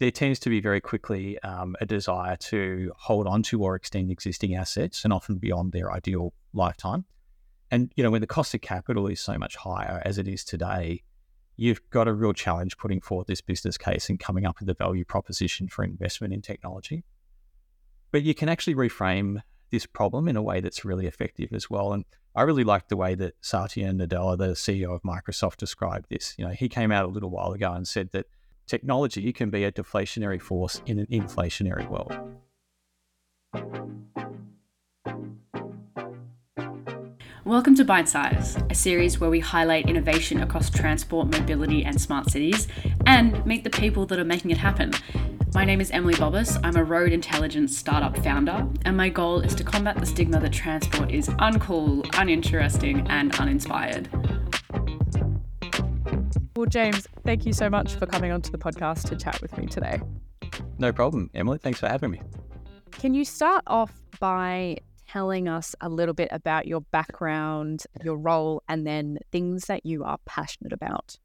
there tends to be very quickly um, a desire to hold on to or extend existing assets and often beyond their ideal lifetime. And, you know, when the cost of capital is so much higher as it is today, you've got a real challenge putting forward this business case and coming up with a value proposition for investment in technology. But you can actually reframe this problem in a way that's really effective as well. And I really like the way that Satya Nadella, the CEO of Microsoft, described this. You know, he came out a little while ago and said that technology can be a deflationary force in an inflationary world. Welcome to Bite Size, a series where we highlight innovation across transport, mobility, and smart cities, and meet the people that are making it happen. My name is Emily Bobis. I'm a road intelligence startup founder, and my goal is to combat the stigma that transport is uncool, uninteresting, and uninspired. Well, James, thank you so much for coming onto the podcast to chat with me today. No problem, Emily. Thanks for having me. Can you start off by telling us a little bit about your background, your role, and then things that you are passionate about?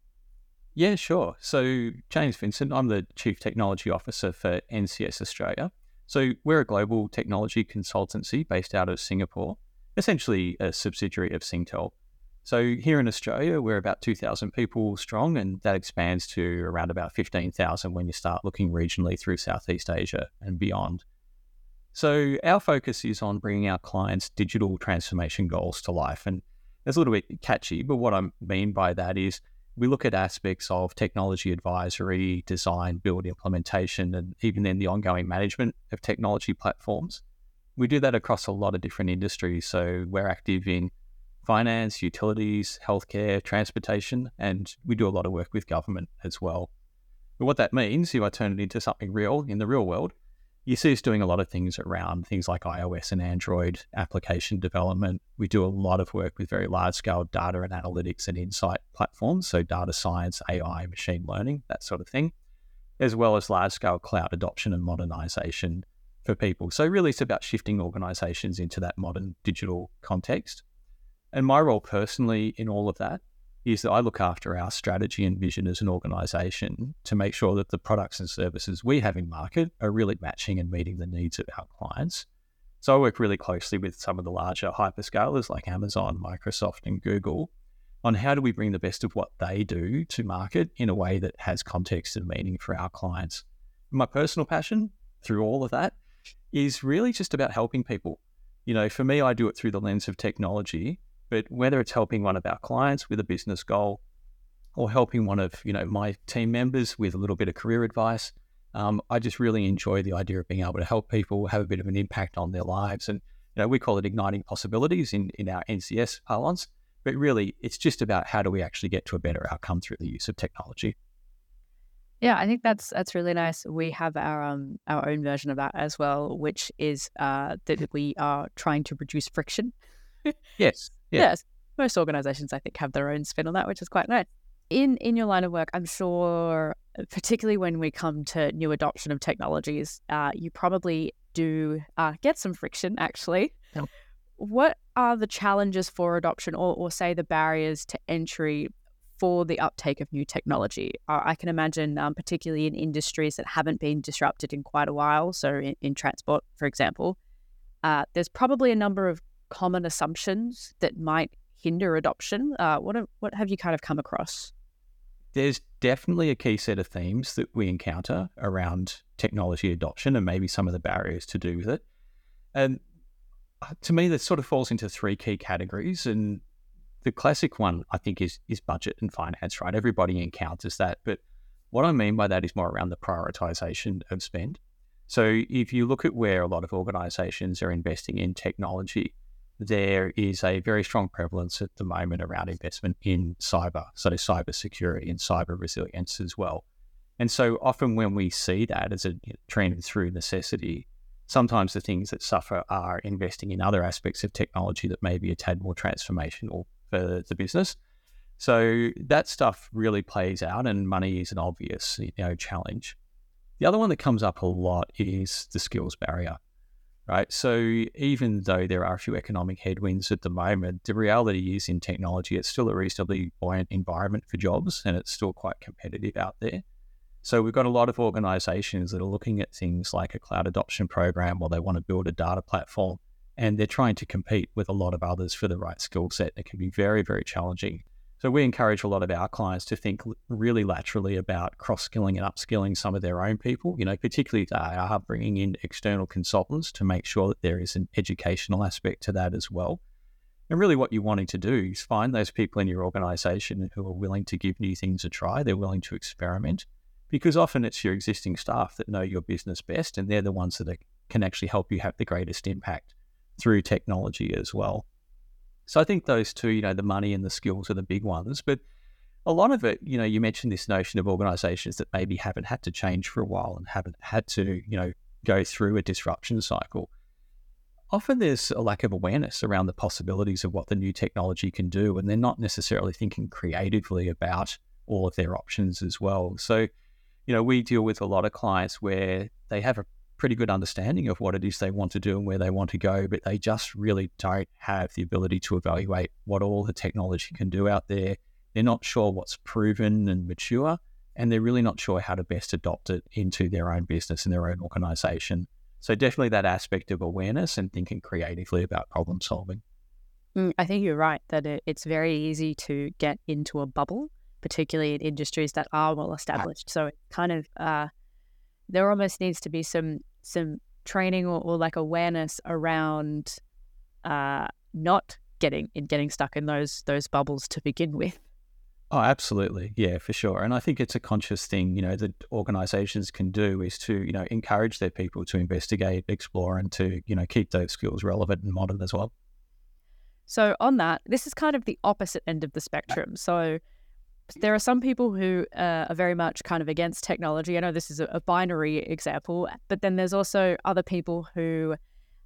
Yeah, sure. So, James Vincent, I'm the Chief Technology Officer for NCS Australia. So, we're a global technology consultancy based out of Singapore, essentially a subsidiary of Singtel. So, here in Australia, we're about 2,000 people strong, and that expands to around about 15,000 when you start looking regionally through Southeast Asia and beyond. So, our focus is on bringing our clients' digital transformation goals to life. And it's a little bit catchy, but what I mean by that is we look at aspects of technology advisory, design, build, implementation, and even then the ongoing management of technology platforms. We do that across a lot of different industries. So we're active in finance, utilities, healthcare, transportation, and we do a lot of work with government as well. But what that means, if I turn it into something real in the real world, you see us doing a lot of things around things like iOS and Android application development. We do a lot of work with very large scale data and analytics and insight platforms, so data science, AI, machine learning, that sort of thing, as well as large scale cloud adoption and modernization for people. So, really, it's about shifting organizations into that modern digital context. And my role personally in all of that is that I look after our strategy and vision as an organization to make sure that the products and services we have in market are really matching and meeting the needs of our clients. So I work really closely with some of the larger hyperscalers like Amazon, Microsoft, and Google on how do we bring the best of what they do to market in a way that has context and meaning for our clients. My personal passion through all of that is really just about helping people. You know, for me, I do it through the lens of technology but whether it's helping one of our clients with a business goal or helping one of you know my team members with a little bit of career advice, um, I just really enjoy the idea of being able to help people have a bit of an impact on their lives. And you know we call it igniting possibilities in in our NCS parlance. But really, it's just about how do we actually get to a better outcome through the use of technology. Yeah, I think that's that's really nice. We have our um our own version of that as well, which is uh, that we are trying to reduce friction. yes, yeah. yes, most organizations I think have their own spin on that, which is quite nice. In in your line of work, I'm sure, particularly when we come to new adoption of technologies, uh, you probably do uh, get some friction. Actually, what are the challenges for adoption, or or say the barriers to entry for the uptake of new technology? Uh, I can imagine, um, particularly in industries that haven't been disrupted in quite a while, so in, in transport, for example, uh, there's probably a number of common assumptions that might hinder adoption? Uh, what have, what have you kind of come across? There's definitely a key set of themes that we encounter around technology adoption and maybe some of the barriers to do with it. And uh, to me, that sort of falls into three key categories. And the classic one, I think, is is budget and finance. Right, everybody encounters that. But what I mean by that is more around the prioritization of spend. So if you look at where a lot of organizations are investing in technology, there is a very strong prevalence at the moment around investment in cyber, so cyber security and cyber resilience as well. And so often when we see that as a trend through necessity, sometimes the things that suffer are investing in other aspects of technology that may be a tad more transformational for the business. So that stuff really plays out, and money is an obvious you know challenge. The other one that comes up a lot is the skills barrier right? So even though there are a few economic headwinds at the moment, the reality is in technology, it's still a reasonably buoyant environment for jobs and it's still quite competitive out there. So we've got a lot of organizations that are looking at things like a cloud adoption program or they want to build a data platform and they're trying to compete with a lot of others for the right skill set. It can be very, very challenging. So we encourage a lot of our clients to think really laterally about cross skilling and upskilling some of their own people. You know, particularly uh, they are bringing in external consultants to make sure that there is an educational aspect to that as well. And really, what you're wanting to do is find those people in your organization who are willing to give new things a try. They're willing to experiment because often it's your existing staff that know your business best and they're the ones that are, can actually help you have the greatest impact through technology as well. So I think those two, you know, the money and the skills are the big ones. But a lot of it, you know, you mentioned this notion of organizations that maybe haven't had to change for a while and haven't had to, you know, go through a disruption cycle. Often there's a lack of awareness around the possibilities of what the new technology can do, and they're not necessarily thinking creatively about all of their options as well. So, you know, we deal with a lot of clients where they have a pretty good understanding of what it is they want to do and where they want to go, but they just really don't have the ability to evaluate what all the technology can do out there. They're not sure what's proven and mature, and they're really not sure how to best adopt it into their own business and their own organization. So, definitely that aspect of awareness and thinking creatively about problem solving. Mm, I think you're right that it, it's very easy to get into a bubble, particularly in industries that are well established. So, it kind of uh, there almost needs to be some some training or, or like awareness around uh, not getting in getting stuck in those those bubbles to begin with. Oh, absolutely. Yeah, for sure. And I think it's a conscious thing, you know, that organizations can do is to, you know, encourage their people to investigate, explore, and to, you know, keep those skills relevant and modern as well. So, on that, this is kind of the opposite end of the spectrum. So, there are some people who uh, are very much kind of against technology. I know this is a, a binary example, but then there's also other people who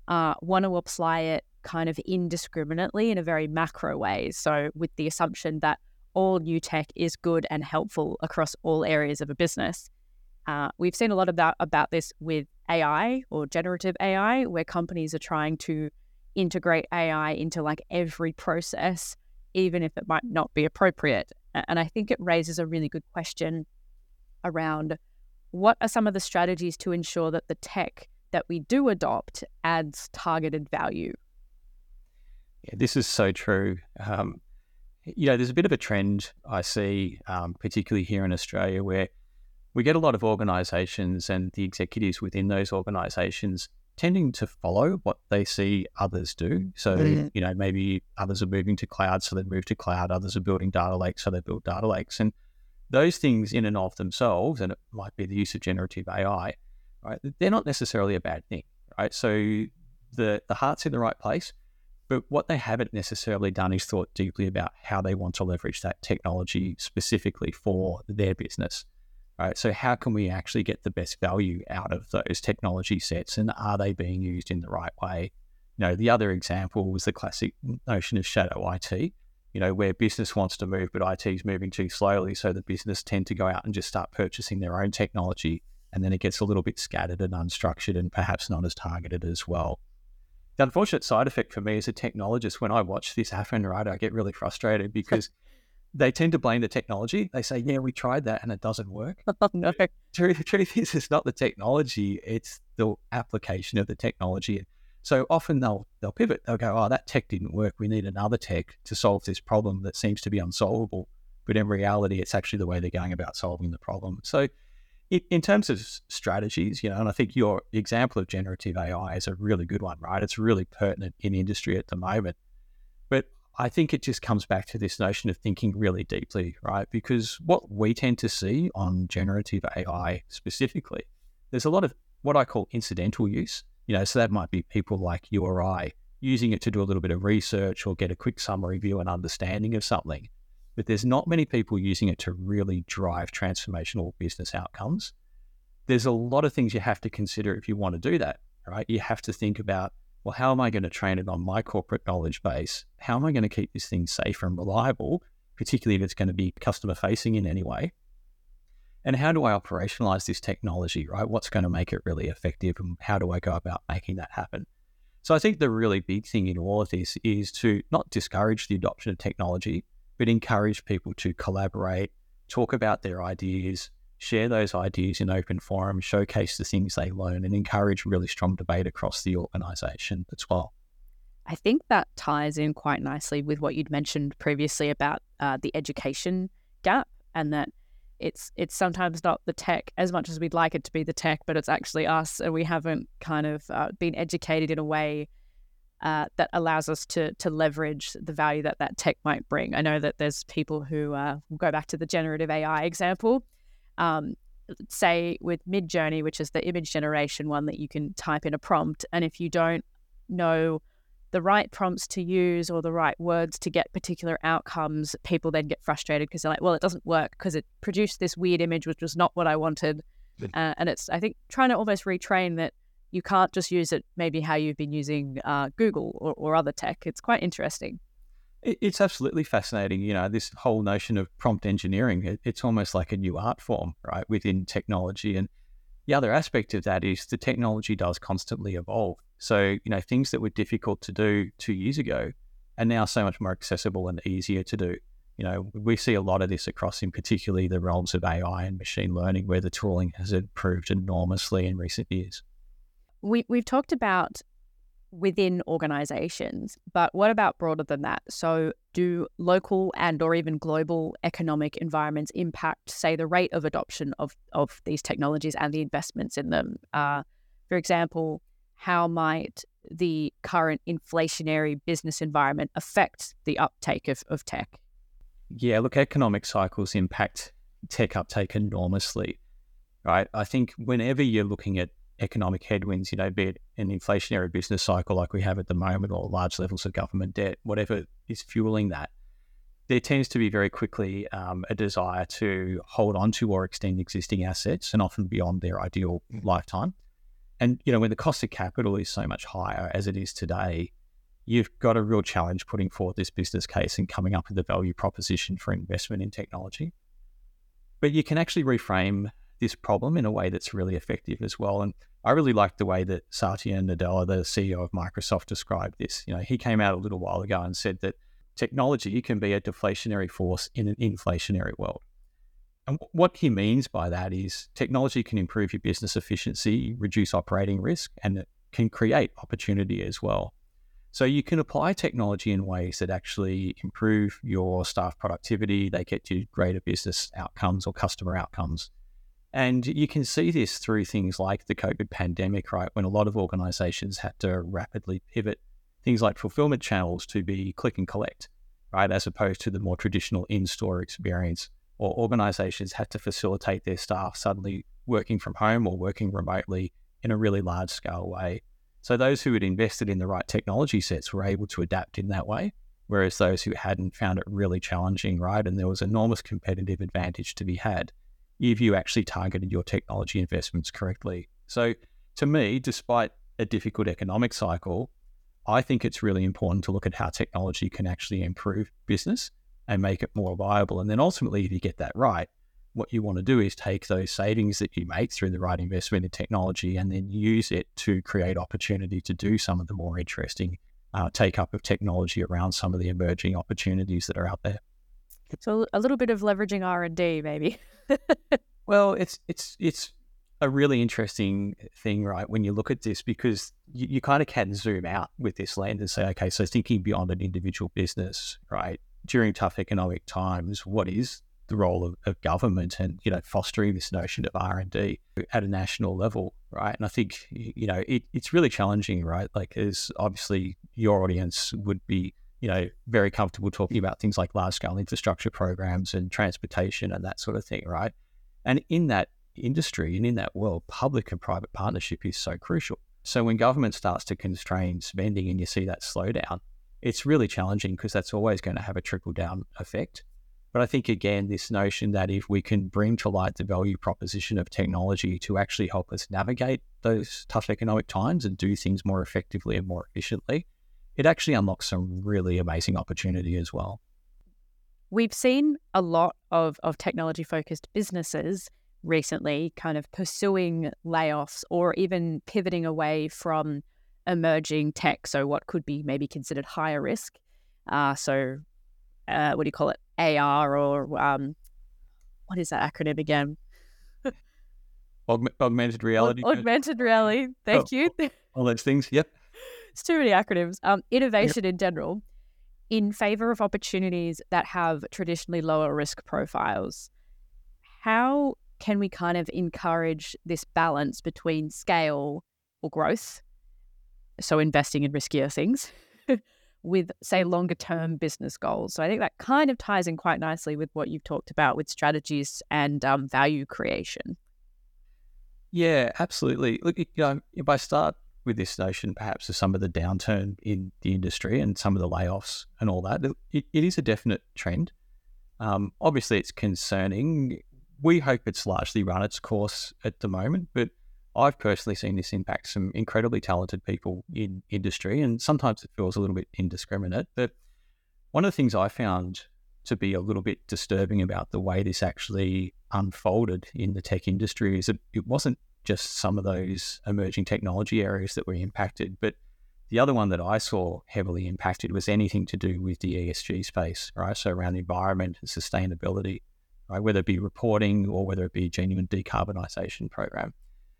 uh, want to apply it kind of indiscriminately in a very macro way. So, with the assumption that all new tech is good and helpful across all areas of a business. Uh, we've seen a lot that about this with AI or generative AI, where companies are trying to integrate AI into like every process, even if it might not be appropriate. And I think it raises a really good question around what are some of the strategies to ensure that the tech that we do adopt adds targeted value? Yeah, this is so true. Um, you know, there's a bit of a trend I see, um, particularly here in Australia, where we get a lot of organizations and the executives within those organizations tending to follow what they see others do. So, mm-hmm. you know, maybe others are moving to cloud, so they move to cloud. Others are building data lakes, so they build data lakes. And those things in and of themselves, and it might be the use of generative AI, right? They're not necessarily a bad thing, right? So the the heart's in the right place, but what they haven't necessarily done is thought deeply about how they want to leverage that technology specifically for their business right? So how can we actually get the best value out of those technology sets, and are they being used in the right way? You know, the other example was the classic notion of shadow IT. You know, where business wants to move, but IT is moving too slowly, so the business tend to go out and just start purchasing their own technology, and then it gets a little bit scattered and unstructured, and perhaps not as targeted as well. The unfortunate side effect for me as a technologist, when I watch this happen, right, I get really frustrated because they tend to blame the technology. They say, "Yeah, we tried that and it doesn't work." Oh, no. Truth, the truth is, it's not the technology; it's the application of the technology. So often they'll they'll pivot. They'll go, "Oh, that tech didn't work. We need another tech to solve this problem that seems to be unsolvable." But in reality, it's actually the way they're going about solving the problem. So, in, in terms of strategies, you know, and I think your example of generative AI is a really good one, right? It's really pertinent in industry at the moment. I think it just comes back to this notion of thinking really deeply, right? Because what we tend to see on generative AI specifically, there's a lot of what I call incidental use. You know, so that might be people like you or I using it to do a little bit of research or get a quick summary view and understanding of something. But there's not many people using it to really drive transformational business outcomes. There's a lot of things you have to consider if you want to do that, right? You have to think about well, how am I going to train it on my corporate knowledge base? How am I going to keep this thing safe and reliable, particularly if it's going to be customer facing in any way? And how do I operationalize this technology, right? What's going to make it really effective and how do I go about making that happen? So I think the really big thing in all of this is to not discourage the adoption of technology, but encourage people to collaborate, talk about their ideas, share those ideas in open forum, showcase the things they learn, and encourage really strong debate across the organization as well. I think that ties in quite nicely with what you'd mentioned previously about uh, the education gap, and that it's it's sometimes not the tech as much as we'd like it to be the tech, but it's actually us, and we haven't kind of uh, been educated in a way uh, that allows us to to leverage the value that that tech might bring. I know that there's people who uh, go back to the generative AI example. Um, say with Midjourney, which is the image generation one that you can type in a prompt, and if you don't know the right prompts to use or the right words to get particular outcomes, people then get frustrated because they're like, well, it doesn't work because it produced this weird image, which was not what I wanted. Uh, and it's, I think, trying to almost retrain that you can't just use it maybe how you've been using uh, Google or, or other tech. It's quite interesting. It's absolutely fascinating. You know, this whole notion of prompt engineering, it's almost like a new art form, right, within technology. And the other aspect of that is the technology does constantly evolve. So, you know, things that were difficult to do two years ago are now so much more accessible and easier to do. You know, we see a lot of this across, in particularly the realms of AI and machine learning, where the tooling has improved enormously in recent years. We, we've talked about within organizations, but what about broader than that? So, do local and or even global economic environments impact, say, the rate of adoption of, of these technologies and the investments in them? Uh, for example, how might the current inflationary business environment affect the uptake of, of tech? Yeah, look, economic cycles impact tech uptake enormously, right? I think whenever you're looking at economic headwinds, you know, be it an inflationary business cycle like we have at the moment or large levels of government debt, whatever is fueling that, there tends to be very quickly um, a desire to hold on to or extend existing assets and often beyond their ideal mm. lifetime. And, you know, when the cost of capital is so much higher as it is today, you've got a real challenge putting forward this business case and coming up with a value proposition for investment in technology. But you can actually reframe this problem in a way that's really effective as well. And I really like the way that Satya Nadella, the CEO of Microsoft, described this. You know, he came out a little while ago and said that technology can be a deflationary force in an inflationary world. And what he means by that is technology can improve your business efficiency, reduce operating risk, and it can create opportunity as well. So you can apply technology in ways that actually improve your staff productivity, they get you greater business outcomes or customer outcomes. And you can see this through things like the COVID pandemic, right? When a lot of organizations had to rapidly pivot things like fulfillment channels to be click and collect, right? As opposed to the more traditional in store experience, or organizations had to facilitate their staff suddenly working from home or working remotely in a really large scale way. So those who had invested in the right technology sets were able to adapt in that way, whereas those who hadn't found it really challenging, right? And there was enormous competitive advantage to be had if you actually targeted your technology investments correctly. So, to me, despite a difficult economic cycle, I think it's really important to look at how technology can actually improve business and make it more viable. And then ultimately, if you get that right, what you want to do is take those savings that you make through the right investment in technology and then use it to create opportunity to do some of the more interesting uh, take up of technology around some of the emerging opportunities that are out there. So a little bit of leveraging R and D, maybe. well, it's it's it's a really interesting thing, right? When you look at this, because you, you kind of can zoom out with this lens and say, okay, so thinking beyond an individual business, right? During tough economic times, what is the role of, of government and you know fostering this notion of R and D at a national level, right? And I think you know it, it's really challenging, right? Like, as obviously your audience would be you know, very comfortable talking about things like large scale infrastructure programs and transportation and that sort of thing, right? And in that industry and in that world, public and private partnership is so crucial. So when government starts to constrain spending and you see that slowdown, it's really challenging because that's always going to have a trickle down effect. But I think, again, this notion that if we can bring to light the value proposition of technology to actually help us navigate those tough economic times and do things more effectively and more efficiently, it actually unlocks some really amazing opportunity as well. We've seen a lot of, of technology focused businesses recently kind of pursuing layoffs or even pivoting away from emerging tech. So, what could be maybe considered higher risk. Uh, so, uh, what do you call it? AR or um, what is that acronym again? Aug- augmented reality, Aug- augmented reality. Thank Oh, you. all those things. Yep. It's too many acronyms. Um, innovation in general, in favor of opportunities that have traditionally lower risk profiles. How can we kind of encourage this balance between scale or growth, so investing in riskier things, with say longer term business goals? So I think that kind of ties in quite nicely with what you've talked about with strategies and um, value creation. Yeah, absolutely. Look, you know, if I start with this notion, perhaps of some of the downturn in the industry and some of the layoffs and all that, it, it is a definite trend. Um, obviously, it's concerning. We hope it's largely run its course at the moment, but I've personally seen this impact some incredibly talented people in industry, and sometimes it feels a little bit indiscriminate. But one of the things I found to be a little bit disturbing about the way this actually unfolded in the tech industry is that it wasn't just some of those emerging technology areas that were impacted, but the other one that I saw heavily impacted was anything to do with the ESG space, right? So around the environment and sustainability, right? Whether it be reporting or whether it be a genuine decarbonisation program.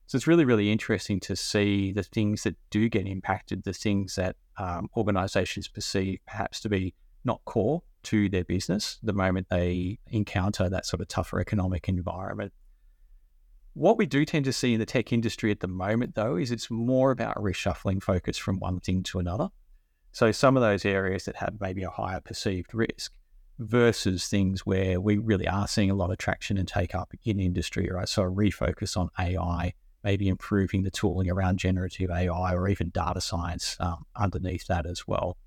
So it's really, really interesting to see the things that do get impacted, the things that um, organisations perceive perhaps to be not core to their business the moment they encounter that sort of tougher economic environment. What we do tend to see in the tech industry at the moment, though, is it's more about reshuffling focus from one thing to another. So some of those areas that have maybe a higher perceived risk versus things where we really are seeing a lot of traction and take up in industry, right? So a refocus on AI, maybe improving the tooling around generative AI or even data science um, underneath that as well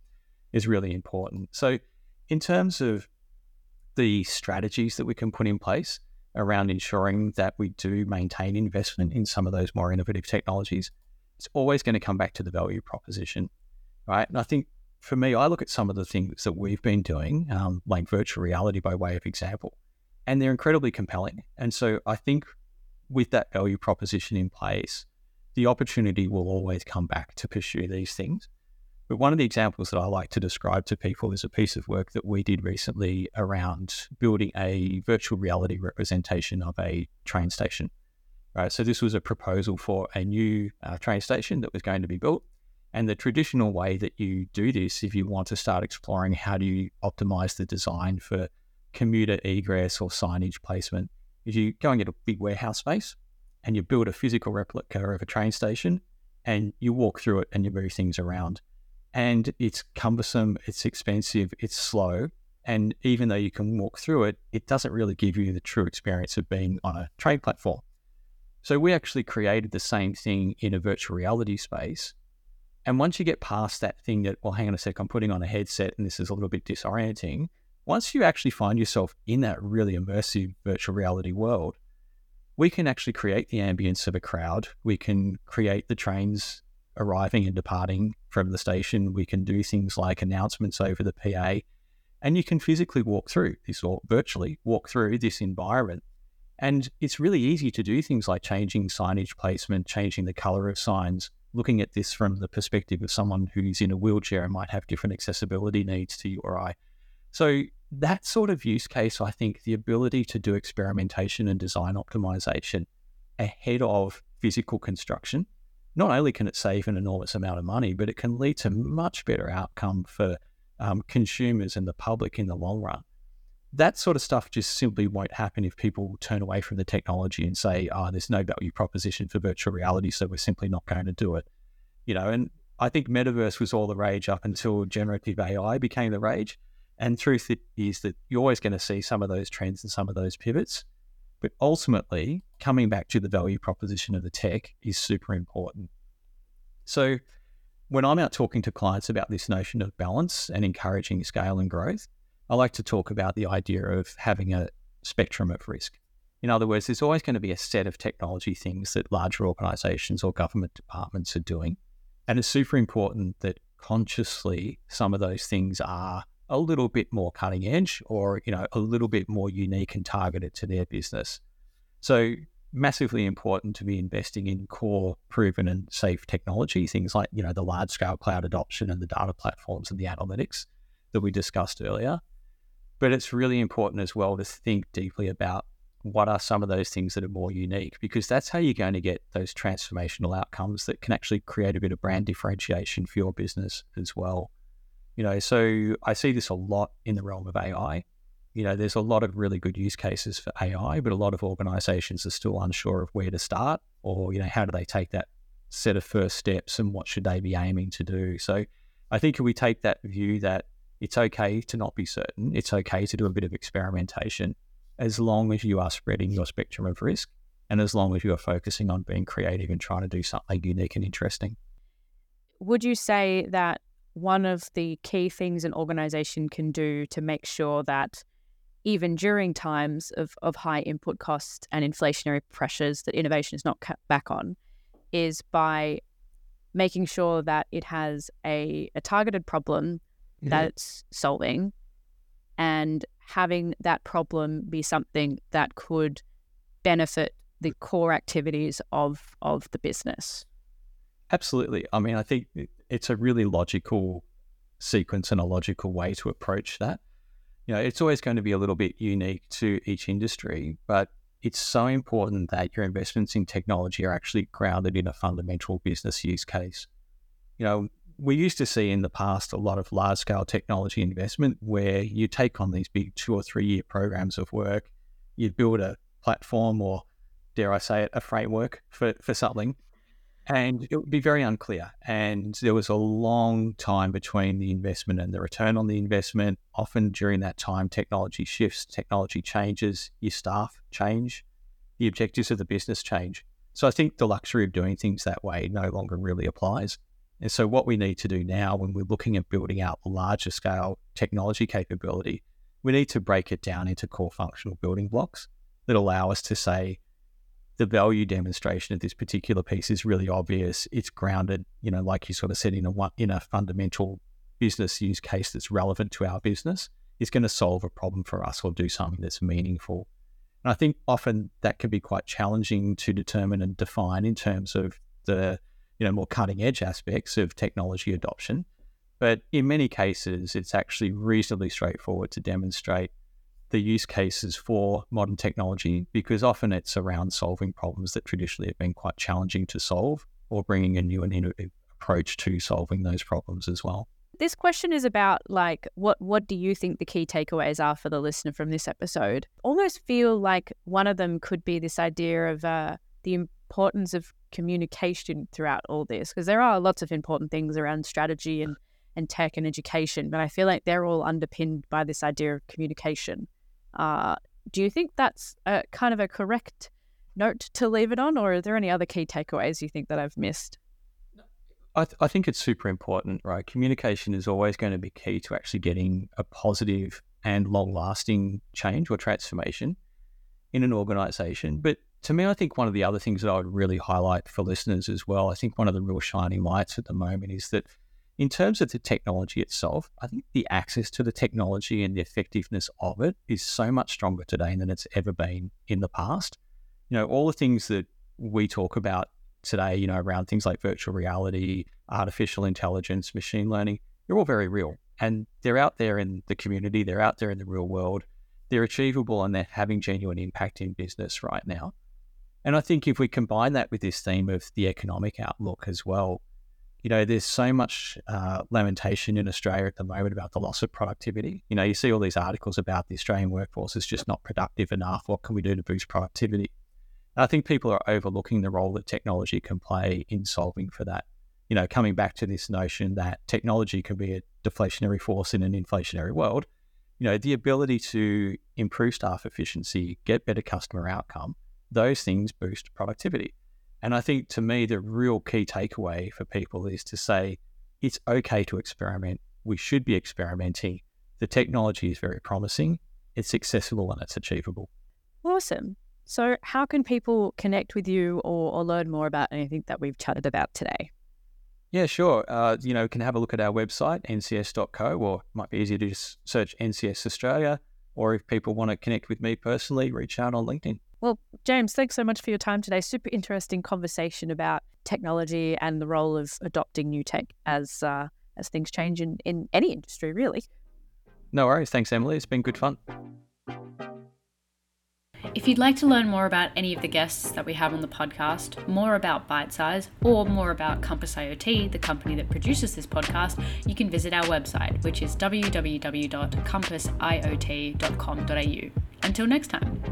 is really important. So in terms of the strategies that we can put in place, around ensuring that we do maintain investment in some of those more innovative technologies, it's always going to come back to the value proposition, right? And I think for me, I look at some of the things that we've been doing, um, like virtual reality by way of example, and they're incredibly compelling. And so I think with that value proposition in place, the opportunity will always come back to pursue these things. But one of the examples that I like to describe to people is a piece of work that we did recently around building a virtual reality representation of a train station. Right, so this was a proposal for a new uh, train station that was going to be built. And the traditional way that you do this, if you want to start exploring how do you optimize the design for commuter egress or signage placement, is you go and get a big warehouse space and you build a physical replica of a train station and you walk through it and you move things around and it's cumbersome, it's expensive, it's slow. And even though you can walk through it, it doesn't really give you the true experience of being on a train platform. So we actually created the same thing in a virtual reality space. And once you get past that thing that, well, hang on a sec, I'm putting on a headset and this is a little bit disorienting. Once you actually find yourself in that really immersive virtual reality world, we can actually create the ambience of a crowd. We can create the trains arriving and departing from the station. We can do things like announcements over the PA, and you can physically walk through this or virtually walk through this environment. And it's really easy to do things like changing signage placement, changing the color of signs, looking at this from the perspective of someone who's in a wheelchair and might have different accessibility needs to you or I. So that sort of use case, I think the ability to do experimentation and design optimization ahead of physical construction not only can it save an enormous amount of money, but it can lead to much better outcome for um, consumers and the public in the long run. That sort of stuff just simply won't happen if people turn away from the technology and say, "Oh, there's no value proposition for virtual reality, so we're simply not going to do it." You know, and I think metaverse was all the rage up until generative AI became the rage. And truth is that you're always going to see some of those trends and some of those pivots. But ultimately, coming back to the value proposition of the tech is super important. So, when I'm out talking to clients about this notion of balance and encouraging scale and growth, I like to talk about the idea of having a spectrum of risk. In other words, there's always going to be a set of technology things that larger organizations or government departments are doing. And it's super important that consciously some of those things are a little bit more cutting edge or you know a little bit more unique and targeted to their business so massively important to be investing in core proven and safe technology things like you know the large scale cloud adoption and the data platforms and the analytics that we discussed earlier but it's really important as well to think deeply about what are some of those things that are more unique because that's how you're going to get those transformational outcomes that can actually create a bit of brand differentiation for your business as well. You know, so I see this a lot in the realm of AI. You know, there's a lot of really good use cases for AI, but a lot of organizations are still unsure of where to start or, you know, how do they take that set of first steps and what should they be aiming to do. So I think if we take that view that it's okay to not be certain, it's okay to do a bit of experimentation as long as you are spreading your spectrum of risk and as long as you are focusing on being creative and trying to do something unique and interesting. Would you say that one of the key things an organization can do to make sure that even during times of, of high input costs and inflationary pressures that innovation is not cut back on is by making sure that it has a, a targeted problem mm-hmm. yeah. that it's solving and having that problem be something that could benefit the mm. core activities of of the business. Absolutely. I mean, I think it's a really logical sequence and a logical way to approach that. You know, it's always going to be a little bit unique to each industry, but it's so important that your investments in technology are actually grounded in a fundamental business use case. You know, we used to see in the past a lot of large scale technology investment where you take on these big two or three year programs of work, you build a platform or, dare I say it, a framework for, for something, and it would be very unclear. And there was a long time between the investment and the return on the investment. Often during that time, technology shifts, technology changes, your staff change, the objectives of the business change. So I think the luxury of doing things that way no longer really applies. And so, what we need to do now when we're looking at building out larger scale technology capability, we need to break it down into core functional building blocks that allow us to say the value demonstration of this particular piece is really obvious. It's grounded, you know, like you sort of said, in a one, in a fundamental business use case that's relevant to our business. It's going to solve a problem for us or do something that's meaningful. And I think often that can be quite challenging to determine and define in terms of the you know, more cutting edge aspects of technology adoption. But in many cases, it's actually reasonably straightforward to demonstrate the use cases for modern technology because often it's around solving problems that traditionally have been quite challenging to solve or bringing a new and innovative approach to solving those problems as well. This question is about like what what do you think the key takeaways are for the listener from this episode? Almost feel like one of them could be this idea of uh, the importance of communication throughout all this because there are lots of important things around strategy and, and tech and education, but I feel like they're all underpinned by this idea of communication. Uh, do you think that's a, kind of a correct note to leave it on, or are there any other key takeaways you think that I've missed? I, th- I think it's super important, right? Communication is always going to be key to actually getting a positive and long lasting change or transformation in an organization. But to me, I think one of the other things that I would really highlight for listeners as well, I think one of the real shining lights at the moment is that in terms of the technology itself, I think the access to the technology and the effectiveness of it is so much stronger today than it's ever been in the past. You know, all the things that we talk about today, you know, around things like virtual reality, artificial intelligence, machine learning, they're all very real. And they're out there in the community, they're out there in the real world, they're achievable, and they're having genuine impact in business right now. And I think if we combine that with this theme of the economic outlook as well, you know, there's so much uh, lamentation in Australia at the moment about the loss of productivity. You know, you see all these articles about the Australian workforce is just not productive enough. What can we do to boost productivity? And I think people are overlooking the role that technology can play in solving for that. You know, coming back to this notion that technology can be a deflationary force in an inflationary world, you know, the ability to improve staff efficiency, get better customer outcome, those things boost productivity. And I think to me, the real key takeaway for people is to say it's okay to experiment. We should be experimenting. The technology is very promising, it's accessible, and it's achievable. Awesome. So, how can people connect with you or, or learn more about anything that we've chatted about today? Yeah, sure. Uh, you know, can have a look at our website, ncs.co, or it might be easier to just search NCS Australia. Or if people want to connect with me personally, reach out on LinkedIn. Well, James, thanks so much for your time today. Super interesting conversation about technology and the role of adopting new tech as uh, as things change in, in any industry, really. No worries. Thanks, Emily. It's been good fun. If you'd like to learn more about any of the guests that we have on the podcast, more about Bitesize, or more about Compass IoT, the company that produces this podcast, you can visit our website, which is www.compassiot.com.au. Until next time.